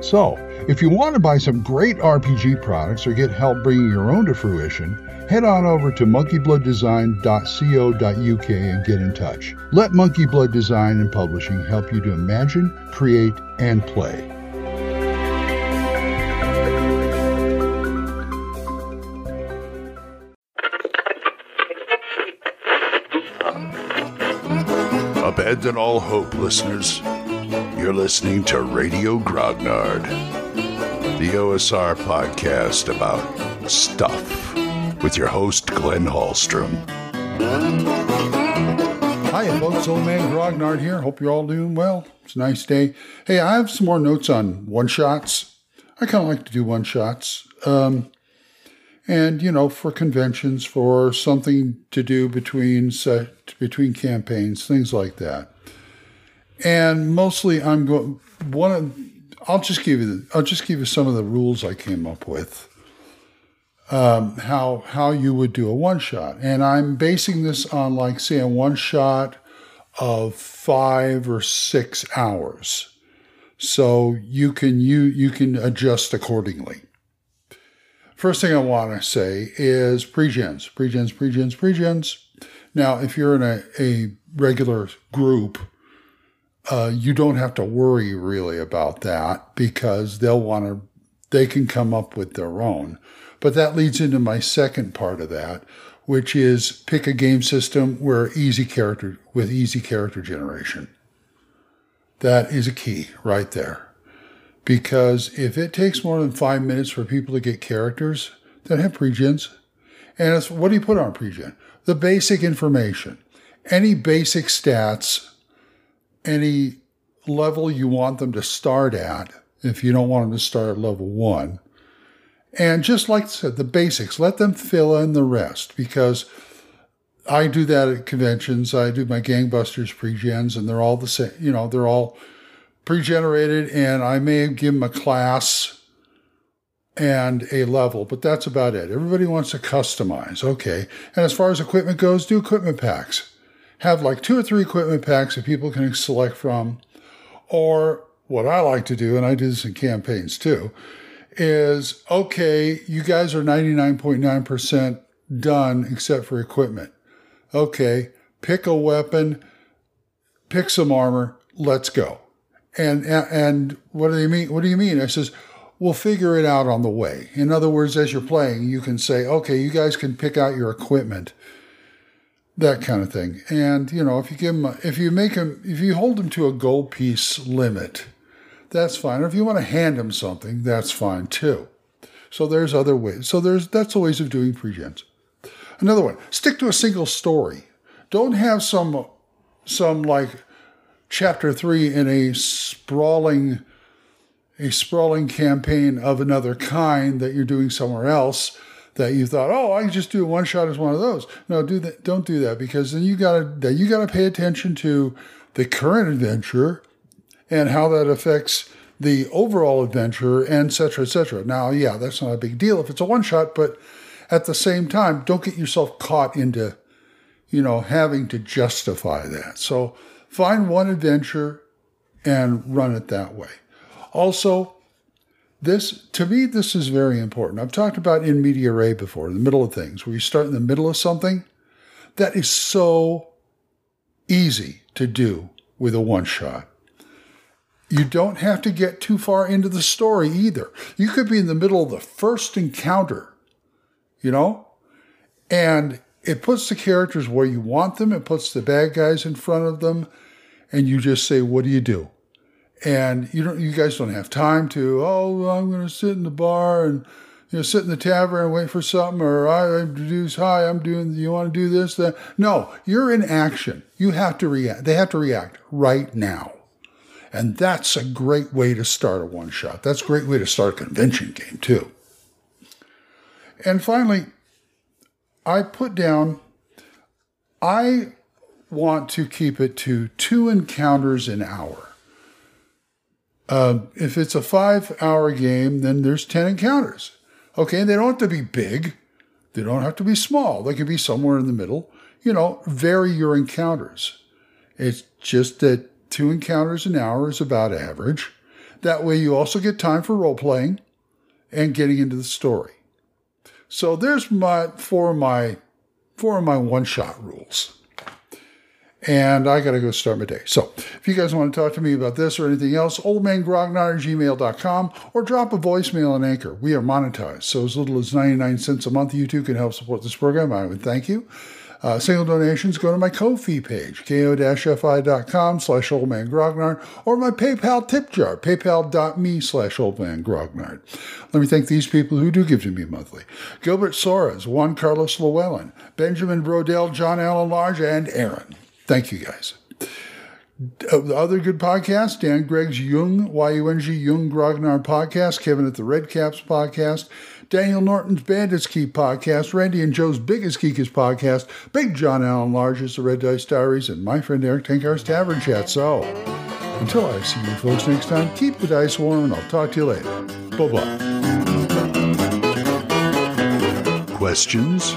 So, if you want to buy some great RPG products or get help bringing your own to fruition, head on over to monkeyblooddesign.co.uk and get in touch. Let Monkey Blood Design and Publishing help you to imagine, create, and play. Abandon all hope, listeners. You're listening to Radio Grognard, the OSR podcast about stuff with your host, Glenn Hallstrom. Hi, folks. Old Man Grognard here. Hope you're all doing well. It's a nice day. Hey, I have some more notes on one shots. I kind of like to do one shots. Um, and you know, for conventions, for something to do between set, between campaigns, things like that. And mostly, I'm going. One of, I'll just give you. The, I'll just give you some of the rules I came up with. Um, how how you would do a one shot, and I'm basing this on like say a one shot of five or six hours, so you can you you can adjust accordingly. First thing I want to say is pregens, pregens, pregens, pregens. Now, if you're in a, a regular group, uh, you don't have to worry really about that because they'll want to, they can come up with their own. But that leads into my second part of that, which is pick a game system where easy character with easy character generation. That is a key right there. Because if it takes more than five minutes for people to get characters, then have pregens. And it's, what do you put on pregen? The basic information. Any basic stats, any level you want them to start at, if you don't want them to start at level one. And just like I said, the basics, let them fill in the rest because I do that at conventions. I do my gangbusters pre-gens and they're all the same, you know, they're all pre-generated and I may give them a class and a level, but that's about it. Everybody wants to customize. Okay. And as far as equipment goes, do equipment packs. Have like two or three equipment packs that people can select from. Or what I like to do, and I do this in campaigns too, is okay, you guys are 99.9% done except for equipment. Okay, pick a weapon, pick some armor, let's go. And and what do you mean? What do you mean? I says, we'll figure it out on the way. In other words, as you're playing, you can say, okay, you guys can pick out your equipment, that kind of thing. And you know, if you give them, if you make them, if you hold them to a gold piece limit, that's fine. Or if you want to hand them something, that's fine too. So there's other ways. So there's that's the ways of doing pregens. Another one: stick to a single story. Don't have some some like chapter three in a sprawling a sprawling campaign of another kind that you're doing somewhere else that you thought, oh, I can just do a one shot as one of those. No, do that. Don't do that because then you gotta you gotta pay attention to the current adventure and how that affects the overall adventure, and cetera, et cetera. Now, yeah, that's not a big deal if it's a one shot, but at the same time, don't get yourself caught into, you know, having to justify that. So find one adventure and run it that way. Also, this to me, this is very important. I've talked about in media res before, in the middle of things, where you start in the middle of something. That is so easy to do with a one shot. You don't have to get too far into the story either. You could be in the middle of the first encounter, you know, and it puts the characters where you want them, it puts the bad guys in front of them, and you just say, What do you do? And you don't you guys don't have time to, oh, I'm gonna sit in the bar and you know, sit in the tavern and wait for something, or I introduce, hi, I'm doing, you want to do this, that. No, you're in action. You have to react. They have to react right now. And that's a great way to start a one shot. That's a great way to start a convention game, too. And finally, I put down, I want to keep it to two encounters an hour. Uh, if it's a five hour game, then there's 10 encounters. Okay, they don't have to be big. They don't have to be small. They can be somewhere in the middle. You know, vary your encounters. It's just that two encounters an hour is about average. That way, you also get time for role playing and getting into the story. So there's my four of my four of my one shot rules and I got to go start my day. So if you guys want to talk to me about this or anything else, oldmangrognard at gmail.com or drop a voicemail on Anchor. We are monetized, so as little as 99 cents a month, you too can help support this program. I would thank you. Uh, single donations go to my Ko-fi page, ko-fi.com slash oldmangrognard, or my PayPal tip jar, paypal.me slash oldmangrognard. Let me thank these people who do give to me monthly. Gilbert Soares, Juan Carlos Llewellyn, Benjamin Brodell, John Allen Large, and Aaron. Thank you guys. Uh, the other good podcasts, Dan Gregg's Yung, Y-U-N-G, Yung Grognard podcast, Kevin at the Red Caps podcast, Daniel Norton's Bandits Keep podcast, Randy and Joe's Biggest Geekest podcast, Big John Allen Large's The Red Dice Diaries, and my friend Erik Tenkar's Tavern Chat. So, until I see you folks next time, keep the dice warm and I'll talk to you later. Bye-bye. Questions?